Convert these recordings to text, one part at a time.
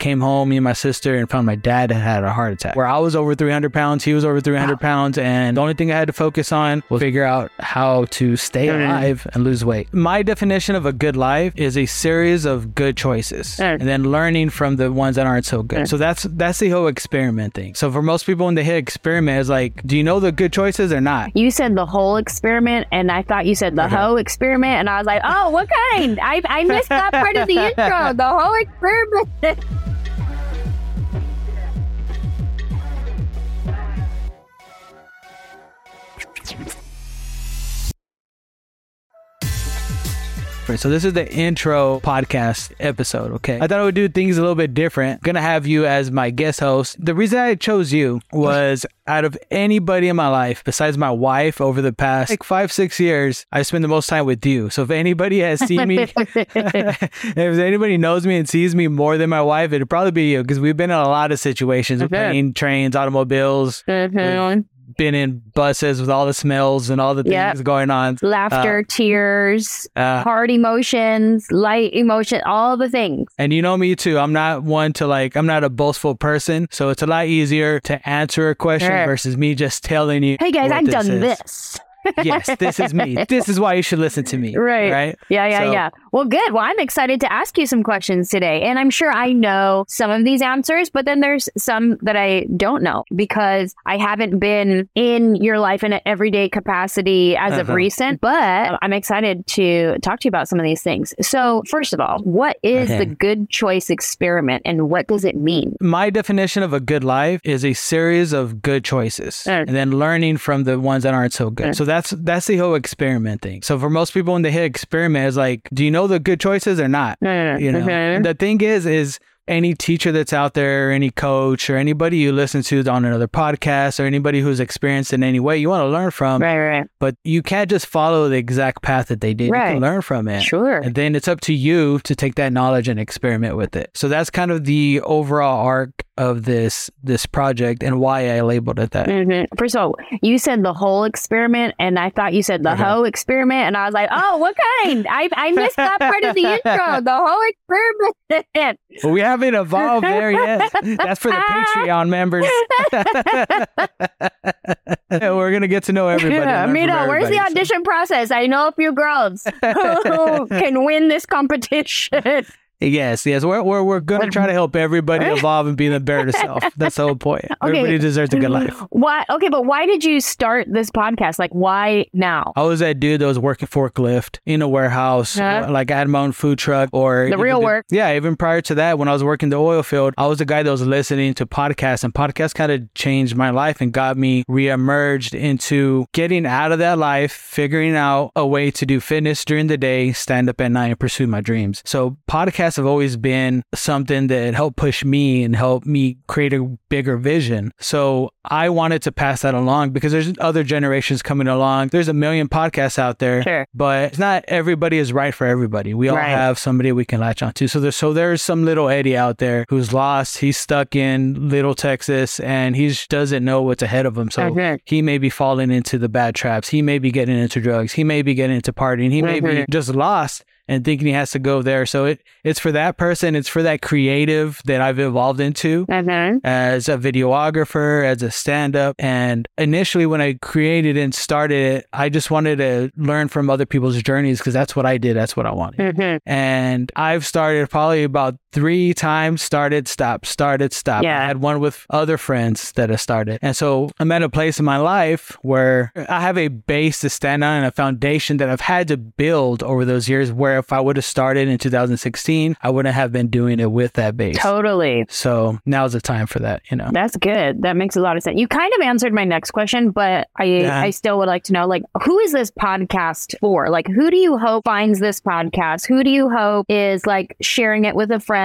came home, me and my sister, and found my dad had had a heart attack. Where I was over 300 pounds, he was over 300 pounds, and the only thing I had to focus on was figure out how to stay alive and lose weight. My definition of a good life is a series of good choices, and then learning from the ones that aren't so good. So that's that's the whole experiment thing. So for most people, when they hit experiment, it's like, do you know the good choices or not? You said the whole experiment, and I thought you said the whole experiment, and I was like, oh, what kind? I, I missed that part of the intro. The whole experiment. So this is the intro podcast episode, okay? I thought I would do things a little bit different. Gonna have you as my guest host. The reason I chose you was out of anybody in my life besides my wife over the past like five, six years, I spend the most time with you. So if anybody has seen me, if anybody knows me and sees me more than my wife, it'd probably be you because we've been in a lot of situations Okay. plane, trains, automobiles, Mhm. Been in buses with all the smells and all the things Yep. going on. Laughter, tears, Uh, hard emotions, light emotion, all the things. And you know me too. I'm not one to like, I'm not a boastful person. So it's a lot easier to answer a question Sure. versus me just telling you. Hey guys, I've this done is. this. Yes, this is me. This is why you should listen to me. Right. Right. Yeah, yeah, So- yeah. Well, good. Well, I'm excited to ask you some questions today. And I'm sure I know some of these answers, but then there's some that I don't know because I haven't been in your life in an everyday capacity as of Uh-huh. recent. But I'm excited to talk to you about some of these things. So, first of all, what is Okay. the good choice experiment and what does it mean? My definition of a good life is a series of good choices Mm. and then learning from the ones that aren't so good. Mm. So that's that's the whole experiment thing. So for most people when they hit experiment it's like, do you know the good choices or not? You know, Mhm. the thing is, is any teacher that's out there, or any coach, or anybody you listen to on another podcast, or anybody who's experienced in any way, you want to learn from. Right, right. But you can't just follow the exact path that they did. You can learn from it. Sure. And then it's up to you to take that knowledge and experiment with it. So that's kind of the overall arc of this this project and why I labeled it that. hmm First of all, you said the whole experiment, and I thought you said the Okay. whole experiment, and I was like, oh, what kind? I, I missed that part of the intro. The whole experiment. But we haven't evolved there yet. That's for the Patreon members. We're gonna get to know everybody. Yeah, Mira, where's the everybody, so- audition process? I know a few girls who can win this competition. Yes, yes. We're, we're, we're going to try to help everybody evolve and be the better self. That's the whole point. Everybody deserves a good life. Why? Okay, but why did you start this podcast? Like, why now? I was that dude that was working forklift in a warehouse. Huh? Uh, like I had my own food truck or The real work. Yeah, even prior to that, when I was working the oil field, I was the guy that was listening to podcasts and podcasts kind of changed my life and got me reemerged into getting out of that life, figuring out a way to do fitness during the day, stand up at night and pursue my dreams. So podcasts have always been something that helped push me and help me create a bigger vision. So I wanted to pass that along because there's other generations coming along. There's a million podcasts out there, Sure. but it's not everybody is right for everybody. We all Right. have somebody we can latch onto. So there's so there's some little Eddie out there who's lost. He's stuck in Little Texas and he doesn't know what's ahead of him. So he may be falling into the bad traps. He may be getting into drugs. He may be getting into partying. He may be Mhm. just lost and thinking he has to go there. So it it's for that person. It's for that creative that I've evolved into Mm-hmm. as a videographer, as a stand up. And initially, when I created and started it, I just wanted to learn from other people's journeys because that's what I did. That's what I wanted. Mm-hmm. And I've started probably about three times, started, stopped, started, stopped. Yeah. I had one with other friends that i started. And so I'm at a place in my life where I have a base to stand on and a foundation that I've had to build over those years where if I would have started in 2016, I wouldn't have been doing it with that base. Totally. So now's the time for that, you know. That's good. That makes a lot of sense. You kind of answered my next question, but I Yeah. I still would like to know like who is this podcast for? Like who do you hope finds this podcast? Who do you hope is like sharing it with a friend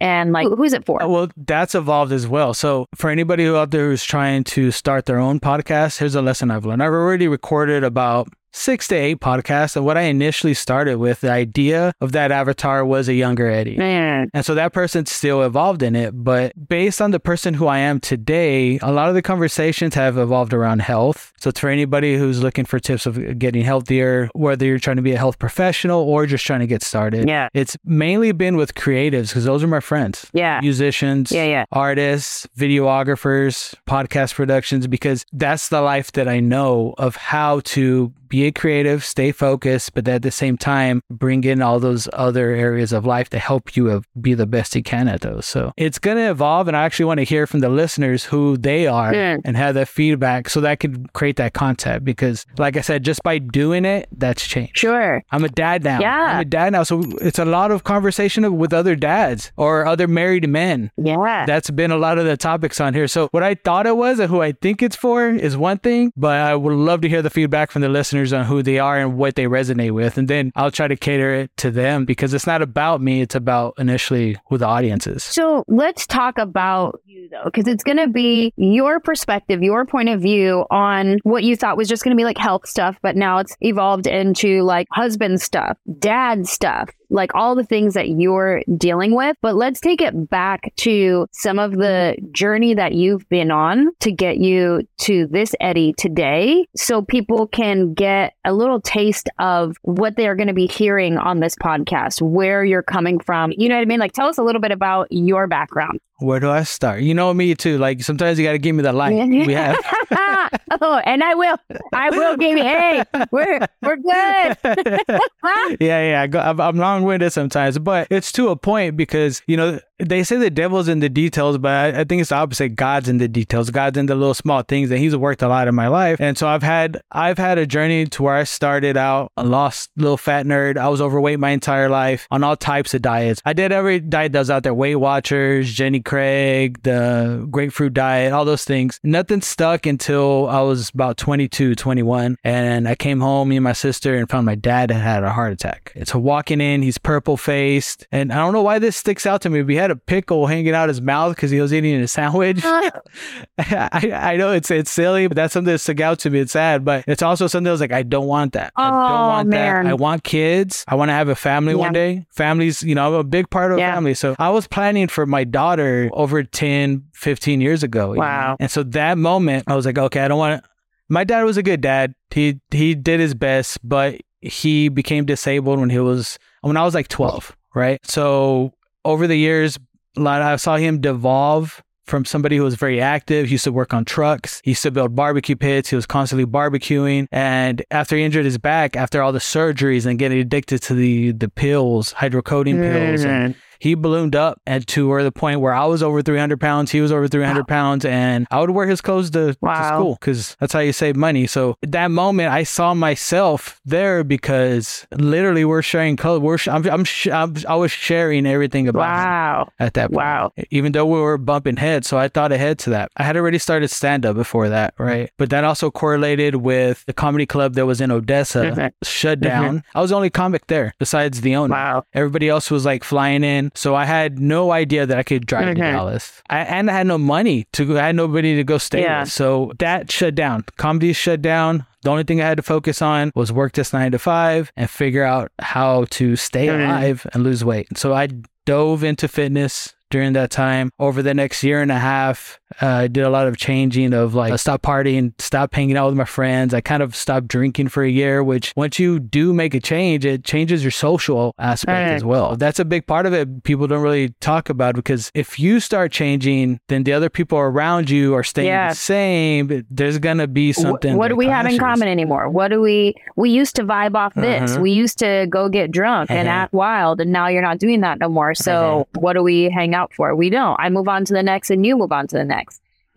and like who- who's it for? Uh, Well, that's evolved as well. So, for anybody who out there who's trying to start their own podcast, here's a lesson I've learned. I've already recorded about six to eight podcasts. And what I initially started with, the idea of that avatar was a younger Eddie. Man. And so that person's still evolved in it. But based on the person who I am today, a lot of the conversations have evolved around health. So it's for anybody who's looking for tips of getting healthier, whether you're trying to be a health professional or just trying to get started. Yeah. It's mainly been with creatives because those are my friends. Yeah. Musicians, Yeah, yeah. artists, videographers, podcast productions, because that's the life that I know of how to be a creative, stay focused, but at the same time, bring in all those other areas of life to help you be the best you can at those. So it's going to evolve. And I actually want to hear from the listeners who they are Yeah. and have that feedback so that I can create that content. Because, like I said, just by doing it, that's changed. Sure. I'm a dad now. Yeah. I'm a dad now. So it's a lot of conversation with other dads or other married men. Yeah. That's been a lot of the topics on here. So what I thought it was and who I think it's for is one thing, but I would love to hear the feedback from the listeners on who they are and what they resonate with. And then I'll try to cater it to them because it's not about me. It's about initially who the audience is. So let's talk about you though, because it's going to be your perspective, your point of view on what you thought was just going to be like health stuff, but now it's evolved into like husband stuff, dad stuff, like all the things that you're dealing with. But let's take it back to some of the journey that you've been on to get you to this Eddie today so people can get a little taste of what they are going to be hearing on this podcast, where you're coming from. You know what I mean? Like, tell us a little bit about your background. Where do I start? You know me too. Like sometimes you got to give me the light. We have. oh, and I will. I will give you. Hey, we're we're good. yeah, yeah. I go, I'm, I'm long-winded sometimes, but it's to a point because you know they say the devil's in the details, but I, think it's the opposite. God's in the details. God's in the little small things, and He's worked a lot in my life. And so I've had I've had a journey to where I started out a lost little fat nerd. I was overweight my entire life on all types of diets. I did every diet that was out there: Weight Watchers, Jenny Craig, the grapefruit diet, all those things. Nothing stuck until I was about 22, 21, and I came home, me and my sister, and found my dad had had a heart attack. And so walking in, he's purple faced, and I don't know why this sticks out to me. But he had a pickle hanging out his mouth because he was eating a sandwich. I, I know it's it's silly, but that's something that stuck out to me. It's sad, but it's also something that was like, I don't want that. I Oh, don't want man. that. I want kids. I want to have a family one day. Families, you know, I'm a big part of a Yeah. family. So I was planning for my daughter over 10, 15 years ago. you know? Wow. And so that moment, I was like, okay, I don't want to. My dad was a good dad. He he did his best, but he became disabled when he was when I was like 12, right? So over the years, lot I saw him devolve from somebody who was very active. He used to work on trucks. He used to build barbecue pits. He was constantly barbecuing. And after he injured his back, after all the surgeries and getting addicted to the the pills, hydrocodone pills, and mm-hmm. He ballooned up and to where the point where I was over 300 pounds, he was over 300 pounds, and I would wear his clothes to, to school because that's how you save money. So that moment, I saw myself there because literally we're sharing clothes. We're sh- I'm, I'm, sh- I'm I was sharing everything about Wow. at that point. Wow. Even though we were bumping heads, so I thought ahead to that. I had already started stand up before that, right? But that also correlated with the comedy club that was in Odessa Mhm. shut down. I was the only comic there besides the owner. Wow. Everybody else was like flying in. So I had no idea that I could drive to Mhm. Dallas. I, and I had no money to, I had nobody to go stay Yeah. with. So that shut down. Comedy shut down. The only thing I had to focus on was work this nine to five and figure out how to stay Mhm. alive and lose weight. So I dove into fitness during that time. Over the next year and a half, I did a lot of changing of like, I stopped partying, stopped hanging out with my friends. I kind of stopped drinking for a year, which once you do make a change, it changes your social aspect Right. as well. That's a big part of it. People don't really talk about because if you start changing, then the other people around you are staying Yeah. the same. There's going to be something. what do we have in common anymore? What do we we used to vibe off this. Uh-huh. We used to go get drunk and Uh-huh. act wild and now you're not doing that no more. So what do we hang out for? We don't. I move on to the next and you move on to the next.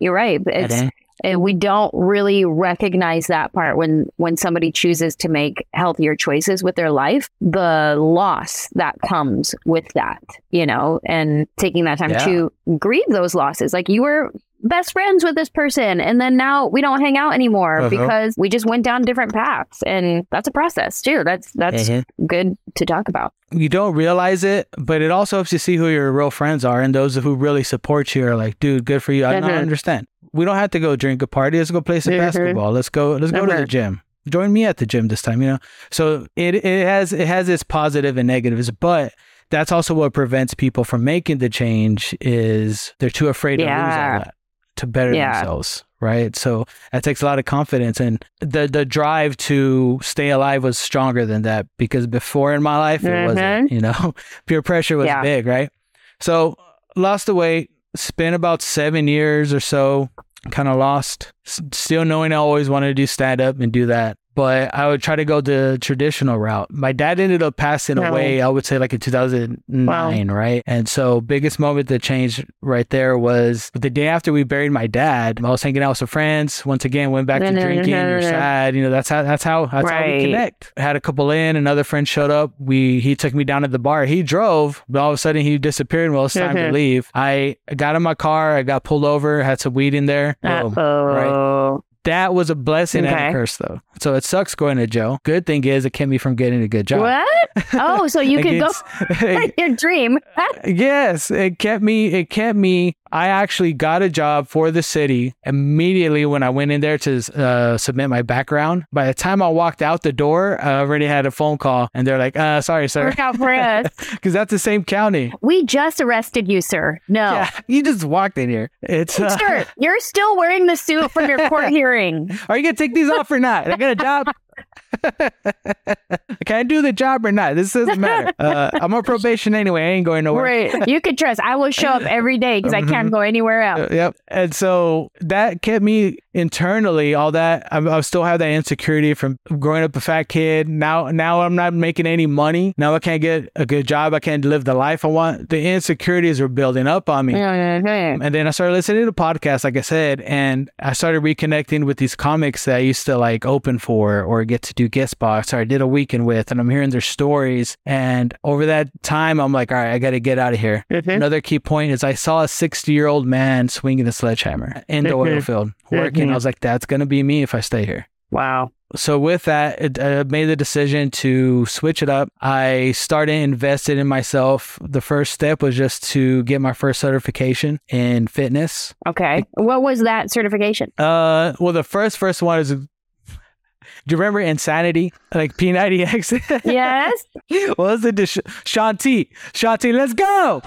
You're right. It's and we don't really recognize that part when when somebody chooses to make healthier choices with their life the loss that comes with that you know and taking that time Yeah. to grieve those losses like you were best friends with this person and then now we don't hang out anymore Uh-huh. because we just went down different paths and that's a process too that's that's Uh-huh. good to talk about you don't realize it, but it also helps you see who your real friends are and those who really support you are like, dude, good for you. I don't Mhm. understand. We don't have to go drink a party. Let's go play some Mhm. basketball. Let's go. Let's go to the gym. join me at the gym this time, you know? So it, it has, it has its positive and negatives, but that's also what prevents people from making the change is they're too afraid to lose all that to better Yeah. themselves. Right. So that takes a lot of confidence and the, the drive to stay alive was stronger than that because before in my life, it wasn't, mm-hmm. you know, peer pressure was Yeah. big. Right. So lost the weight, spent about seven years or so, kind of lost, S- still knowing I always wanted to do stand up and do that. But I would try to go the traditional route. My dad ended up passing Oh. away, I would say like in 2009, right? And so biggest moment that changed right there was the day after we buried my dad. I was hanging out with some friends. Once again, went back to No, no, no, drinking. no, no, You're no. sad. You know, that's how that's how that's how we connect. I had a couple in, another friend showed up. We he took me down to the bar. He drove, but all of a sudden he disappeared. Well, it's time to Mhm. leave. I got in my car. I got pulled over. Had some weed in there. Boom. Oh, That was a blessing and a curse, though. So it sucks going to jail. Good thing is it kept me from getting a good job. what? Oh, so you could go your dream. yes, it kept me. It kept me. I actually got a job for the city immediately when I went in there to uh, submit my background. By the time I walked out the door, I already had a phone call, and they're like, uh, "Sorry, sir," Work out for us. because that's the same county. We just arrested you, sir. No. Yeah, you just walked in here. It's. Uh, Sir, you're still wearing the suit from your court hearing. Are you gonna take these off or not? I got a job. Can I do the job or not? This doesn't matter. Uh, I'm on probation anyway. I ain't going nowhere. Right. You can trust. I will show up every day because I can't go anywhere else. Uh, yep. And so that kept me internally. All that I, I still have that insecurity from growing up a fat kid. Now, now I'm not making any money. Now I can't get a good job. I can't live the life I want. The insecurities were building up on me. Mhm. And then I started listening to podcasts, like I said, and I started reconnecting with these comics that I used to like open for or get to do guest spots or I did a weekend with, and I'm hearing their stories. And over that time, I'm like, all right, I got to get out of here. Mhm. Another key point is I saw a 60 year old man swinging a sledgehammer in the oil Mhm. field working. I was like, that's going to be me if I stay here. Wow. So with that, it, I made the decision to switch it up. I started invested in myself. The first step was just to get my first certification in fitness. Okay. What was that certification? Uh, well, the first first one is. Do you remember Insanity? Like P90X? Yes. what was it? The Sh- Shaun T. Shanti, let's go.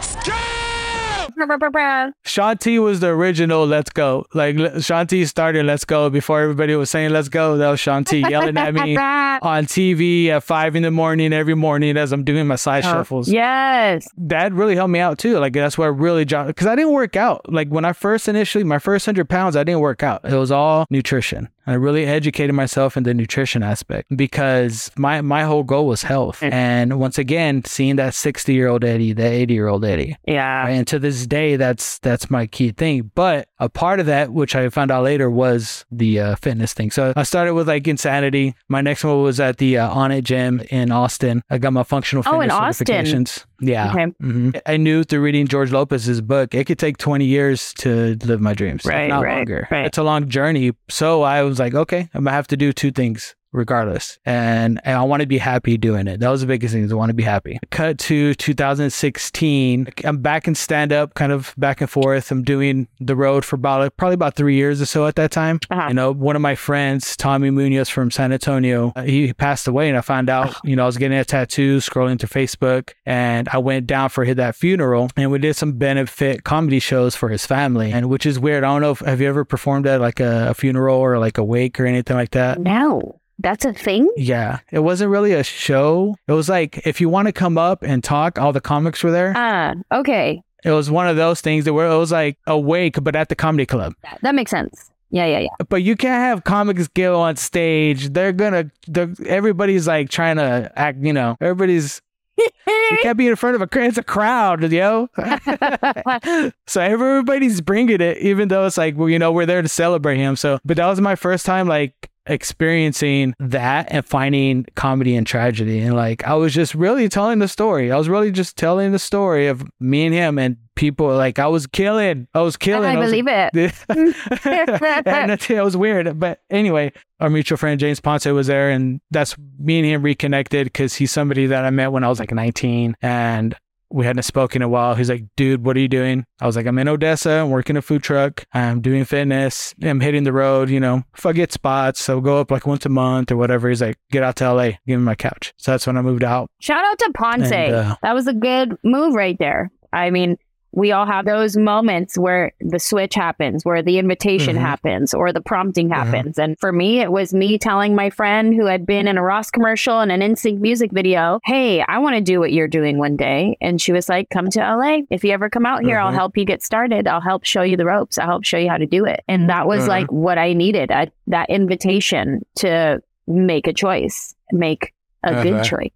Shaun T was the original Let's Go. Like Shaun T started Let's Go before everybody was saying Let's Go. That was Shaun T yelling at me on TV at five in the morning every morning as I'm doing my side oh, shuffles. yes. That really helped me out too. Like that's where I really dropped because I didn't work out. Like when I first initially, my first hundred pounds, I didn't work out. It was all nutrition. I really educated myself in the nutrition aspect because my my whole goal was health. And once again, seeing that sixty year old Eddie, that eighty year old Eddie. Yeah. And to this day, that's that's my key thing. But a part of that, which I found out later, was the uh, fitness thing. So I started with like insanity. My next one was at the uh, Onnit Gym in Austin. I got my functional Oh, in fitness Austin. Certifications. Yeah. Okay. hmm I knew through reading George Lopez's book, it could take 20 years to live my dreams. Right, Not right, longer. right. It's a long journey. So I was like, okay, I'm going to have to do two things regardless. And, and I want to be happy doing it. That was the biggest thing is I want to be happy. Cut to 2016. I'm back in stand up, kind of back and forth. I'm doing the road for about probably about three years or so at that time. Uh-huh. You know, one of my friends, Tommy Munoz from San Antonio, uh, he passed away and I found out, you know, I was getting a tattoo, scrolling through Facebook and I went down for that funeral and we did some benefit comedy shows for his family. And which is weird. I don't know if, have you ever performed at like a, a funeral or like a wake or anything like that? No. That's a thing? Yeah, it wasn't really a show. It was like if you want to come up and talk, all the comics were there. Ah, okay. It was one of those things that were it was like a wake, but at the comedy club. That, that makes sense. Yeah, yeah, yeah. But you can't have comics go on stage. They're gonna. They're, everybody's like trying to act. You know, everybody's. You can't be in front of a. It's a crowd, yo. so everybody's bringing it, even though it's like well, you know, we're there to celebrate him. So, but that was my first time like experiencing that and finding comedy and tragedy and like I was just really telling the story. I was really just telling the story of me and him and people like I was killing. I was killing. I was- believe it. and it, it was weird. But anyway, our mutual friend James Ponce was there, and that's me and him reconnected because he's somebody that I met when I was like 19, and we hadn't spoken in a while. He's like, dude, what are you doing? I was like, I'm in Odessa. I'm working a food truck. I'm doing fitness. I'm hitting the road. You know, if I get spots, so go up like once a month or whatever. He's like, get out to LA, give me my couch. So that's when I moved out. Shout out to Ponce. And, uh, that was a good move right there. I mean, we all have those moments where the switch happens, where the invitation Mhm. happens, or the prompting Mhm. happens. And for me, it was me telling my friend who had been in a Ross commercial and an NSYNC music video, "Hey, I want to do what you're doing one day." And she was like, "Come to LA. If you ever come out here, I'll Mhm. help you get started. I'll help show you the ropes. I'll help show you how to do it." And that was Mhm. like what I needed, a, that invitation to make a choice, make a good Uh-huh. choice.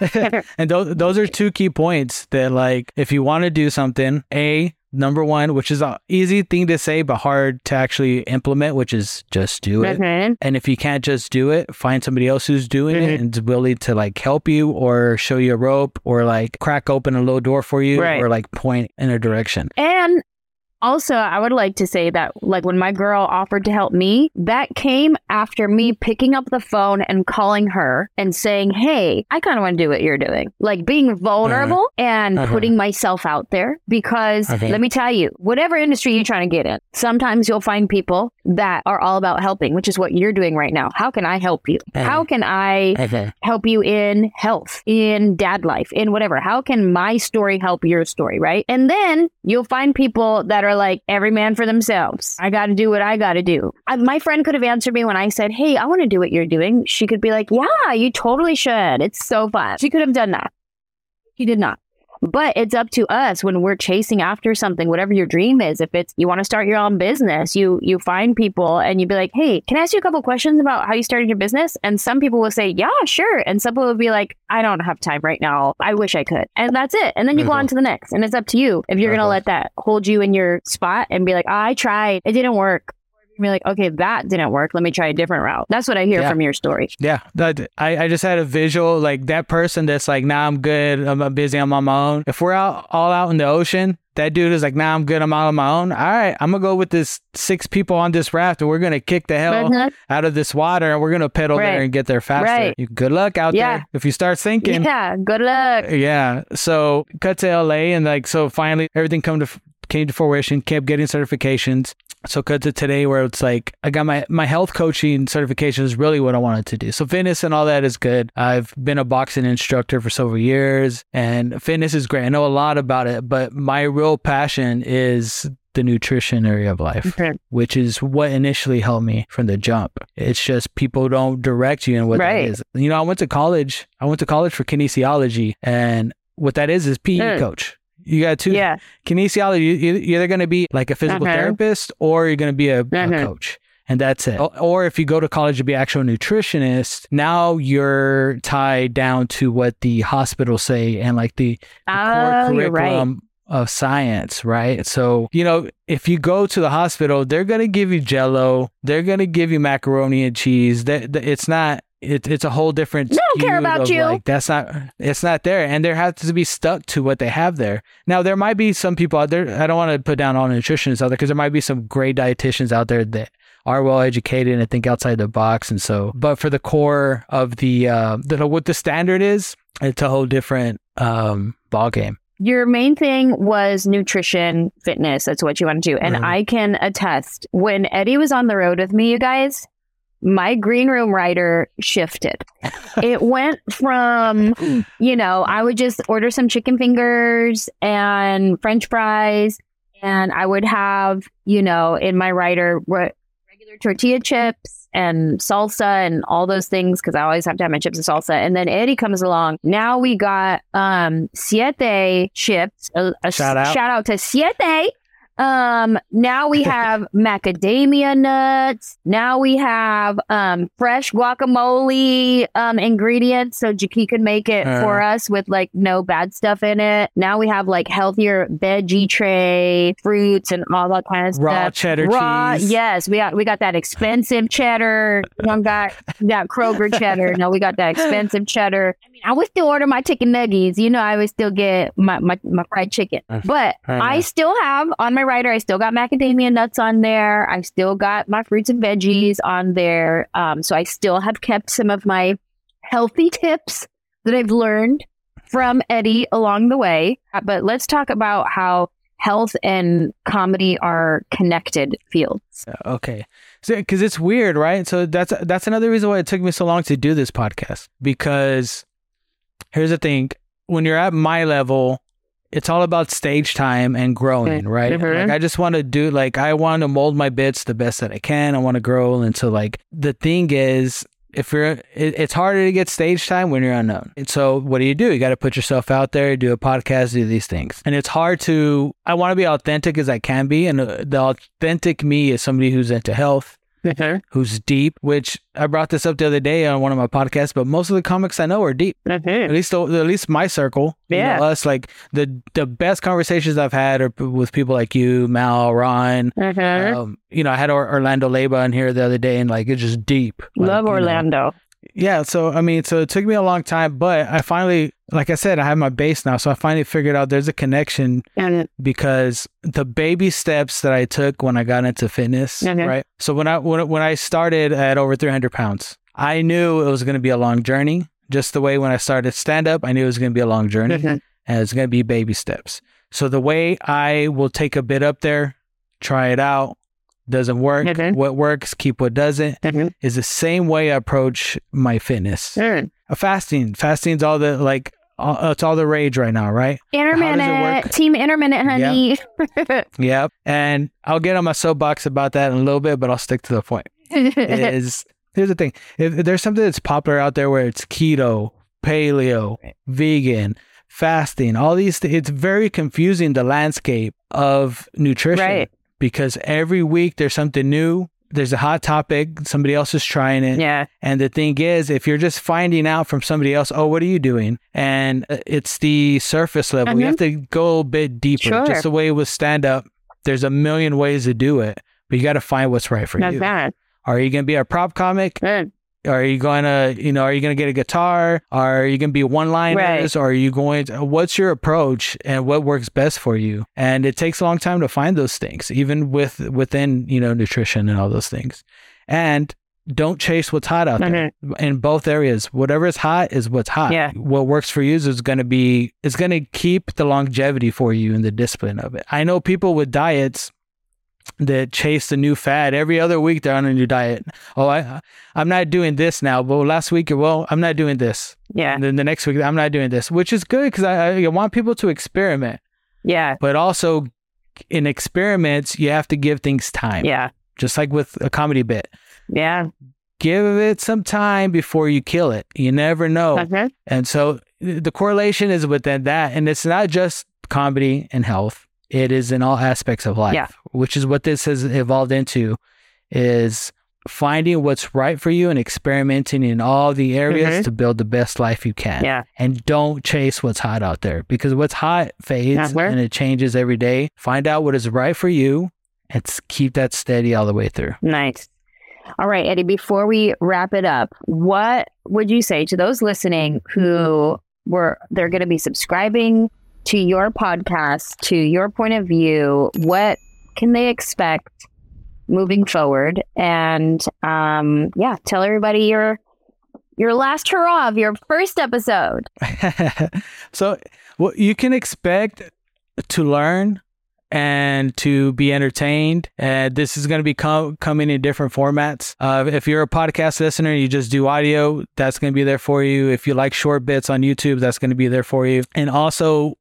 and those those are two key points that like if you want to do something, a number one, which is a easy thing to say but hard to actually implement, which is just do it. Mhm. And if you can't just do it, find somebody else who's doing it and is willing to like help you or show you a rope or like crack open a little door for you Right. or like point in a direction. And also, I would like to say that, like, when my girl offered to help me, that came after me picking up the phone and calling her and saying, Hey, I kind of want to do what you're doing. Like, being vulnerable and Uh-huh. putting myself out there. Because Okay. let me tell you, whatever industry you're trying to get in, sometimes you'll find people that are all about helping, which is what you're doing right now. How can I help you? Uh-huh. How can I Okay. help you in health, in dad life, in whatever. How can my story help your story, right? And then you'll find people that are like, every man for themselves. I got to do what I got to do. I, my friend could have answered me when I said, Hey, I want to do what you're doing. She could be like, Yeah, you totally should. It's so fun. She could have done that. She did not. But it's up to us when we're chasing after something, whatever your dream is. If it's you want to start your own business, you you find people and you be like, "Hey, can I ask you a couple questions about how you started your business?" And some people will say, "Yeah, sure," and some people will be like, "I don't have time right now. I wish I could," and that's it. And then you go on to the next, and it's up to you if you're gonna Mhm. let that hold you in your spot and be like, "I tried, it didn't work." Be like, okay, that didn't work. Let me try a different route. That's what I hear Yeah. from your story. Yeah, that, I, I just had a visual like that person that's like, nah, I'm good. I'm busy. I'm on my own. If we're out all out in the ocean, that dude is like, nah, I'm good. I'm out on my own. All right, I'm gonna go with this six people on this raft, and we're gonna kick the hell Mhm. out of this water, and we're gonna pedal Right. there and get there faster. Right. You, good luck out Yeah. there. If you start sinking, Yeah, good luck. yeah. So cut to LA, and like so finally everything come to came to fruition. Kept getting certifications. So cut to today where it's like I got my my health coaching certification is really what I wanted to do. So fitness and all that is good. I've been a boxing instructor for several years, and fitness is great. I know a lot about it, but my real passion is the nutrition area of life Okay. which is what initially helped me from the jump. It's just people don't direct you in what Right. that is. You know, I went to college. I went to college for kinesiology, and what that is is PE Mm. coach. You got two Yeah. kinesiology. you- you- You're either going to be like a physical Uh-huh. therapist, or you're going to be a, a Uh-huh. coach. And that's it. Or if you go to college to be actual nutritionist, now you're tied down to what the hospitals say and like the the core Oh, you're right. curriculum of science, right? So, you know, if you go to the hospital, they're going to give you jello, they're going to give you macaroni and cheese. That that- it's not it, it's a whole different They don't care about you. Like, that's not it's not there and there has to be stuck to what they have there. Now there might be some people out there I don't want to put down all nutritionists out there because there might be some great dietitians out there that are well educated and think outside the box and so but for the core of the uh the what the standard is it's a whole different um ball game Your main thing was nutrition, fitness. That's what you want to do. And Mhm. I can attest when Eddie was on the road with me, you guys, my green room rider shifted. it went from, you know, I would just order some chicken fingers and french fries. And I would have, you know, in my rider, re- regular tortilla chips and salsa and all those things because I always have to have my chips and salsa. And then Eddie comes along. Now we got um Siete chips. A, a Shout out. shout out to Siete. Um, now we have macadamia nuts. Now we have um fresh guacamole um ingredients so Jackie can make it Uh. for us with like no bad stuff in it. Now we have like healthier veggie tray, fruits and all that kind of raw stuff. cheddar Raw, cheese yes, we got we got that expensive cheddar. We don't got that Kroger cheddar. No, we got that expensive cheddar. I mean, I would still order my chicken nuggets. You know, I would still get my my, my fried chicken. But I. I still have on my rider. I still got macadamia nuts on there. I still got my fruits and veggies on there. Um, so I still have kept some of my healthy tips that I've learned from Eddie along the way. But let's talk about how health and comedy are connected fields. Okay. So cuz it's weird, right? So that's that's another reason why it took me so long to do this podcast because here's the thing, when you're at my level, it's all about stage time and growing, right? Mhm. Like I just want to do like I want to mold my bits the best that I can. I want to grow into like the thing is if you're it, it's harder to get stage time when you're unknown. And so what do you do? You got to put yourself out there, do a podcast, do these things. And it's hard to I want to be authentic as I can be and uh, the authentic me is somebody who's into health, who's deep, which I brought this up the other day on one of my podcasts, but most of the comics I know are deep. At least, at least my circle, you know, Yeah. us like the the best conversations I've had are with people like you, Mal, Ron. Um, you know, I had Orlando Leyba in here the other day, and like it's just deep. Like, Love you know. Yeah, so I mean, so it took me a long time, but I finally, like I said, I have my base now, so I finally figured out there's a connection And because the baby steps that I took when I got into fitness, Okay. right? So when I when, when I started at over 300 pounds, I knew it was going to be a long journey. Just the way when I started stand up, I knew it was going to be a long journey, mm-hmm. and it's going to be baby steps. So the way I will take a bit up there, try it out, doesn't work. Okay. What works, keep what doesn't. Is the same way I approach my fitness. Uh, fasting, fasting's all the like, uh, it's all the rage right now, right? intermittent, team intermittent, honey. Yep. And I'll get on my soapbox about that in a little bit, but I'll stick to the point. Is here's the thing: if, if there's something that's popular out there where it's keto, paleo, vegan, fasting, all these, th- it's very confusing the landscape of nutrition Right. Because every week there's something new. There's a hot topic. Somebody else is trying it. yeah. And the thing is, if you're just finding out from somebody else, oh, what are you doing? And uh, it's the surface level. You Mhm. have to go a bit deeper. Sure. Just the way with stand up, there's a million ways to do it, but you got to find what's right for That's you. bad. Are you going to be a prop comic? Good. Are you going to, you know, are you going to get a guitar? Are you going to be one liners? Right. Or are you going to, what's your approach and what works best for you? And it takes a long time to find those things, even with within, you know, nutrition and all those things. And don't chase what's hot out there mm-hmm. in both areas. Whatever is hot is what's hot. Yeah. What works for you is going to be, it's going to keep the longevity for you and the discipline of it. I know people with diets that chase the new fad every other week they're on a new diet. Oh, I, I'm not doing this now, but last week, well, I'm not doing this. Yeah. And then the next week, I'm not doing this, which is good because I, I want people to experiment. Yeah. But also, in experiments, you have to give things time. Yeah. Just like with a comedy bit, Yeah. give it some time before you kill it. You never know. Okay. And so the correlation is within that. And it's not just comedy and health. It is in all aspects of life, Yeah. which is what this has evolved into is finding what's right for you and experimenting in all the areas Mhm. to build the best life you can. Yeah. And don't chase what's hot out there because what's hot fades and it changes every day. Find out what is right for you and keep that steady all the way through. Nice. All right, Eddie, before we wrap it up, what would you say to those listening who were they're going to be subscribing to your podcast, to your point of view? What can they expect moving forward? And um, yeah, tell everybody your your last hurrah of your first episode. so what you can expect to learn and to be entertained. And this is going to be com- coming in different formats. Uh, if you're a podcast listener, you just do audio, that's going to be there for you. If you like short bits on YouTube, that's going to be there for you. And also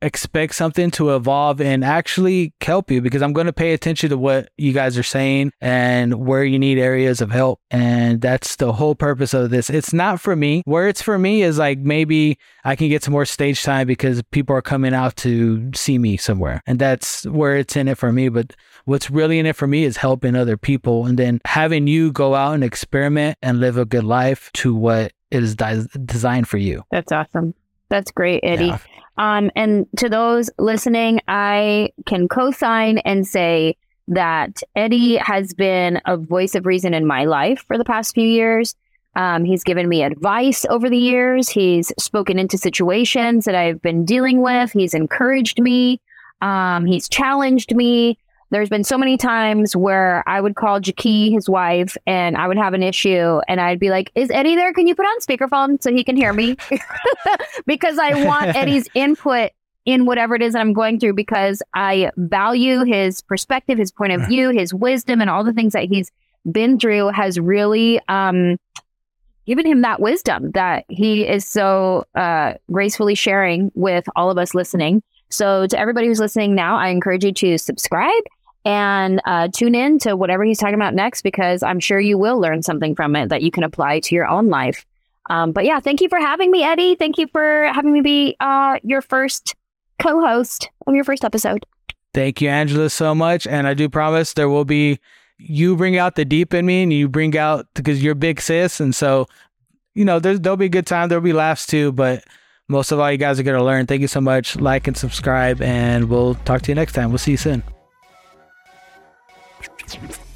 expect something to evolve and actually help you because I'm going to pay attention to what you guys are saying and where you need areas of help. And that's the whole purpose of this. It's not for me. Where it's for me is like maybe I can get some more stage time because people are coming out to see me somewhere. And that's where it's in it for me. But what's really in it for me is helping other people and then having you go out and experiment and live a good life to what it is di- designed for you. That's awesome. That's great, Eddie. Yeah. Um, and to those listening, I can co-sign and say that Eddie has been a voice of reason in my life for the past few years. Um, he's given me advice over the years. He's spoken into situations that I've been dealing with. He's encouraged me. Um, he's challenged me. There's been so many times where I would call Jackie, his wife, and I would have an issue and I'd be like, Is Eddie there? Can you put on speakerphone so he can hear me? because I want Eddie's input in whatever it is that I'm going through because I value his perspective, his point of view, his wisdom, and all the things that he's been through has really um, given him that wisdom that he is so uh, gracefully sharing with all of us listening. So, to everybody who's listening now, I encourage you to subscribe and uh, tune in to whatever he's talking about next because I'm sure you will learn something from it that you can apply to your own life. Um, but yeah, thank you for having me, Eddie. Thank you for having me be uh, your first co host of your first episode. Thank you, Anjelah, so much. And I do promise there will be, you bring out the deep in me and you bring out, because you're big sis. And so, you know, there'll be a good time. There'll be laughs too. But most of all, you guys are going to learn. Thank you so much. Like and subscribe. And we'll talk to you next time. We'll see you soon. Thank you.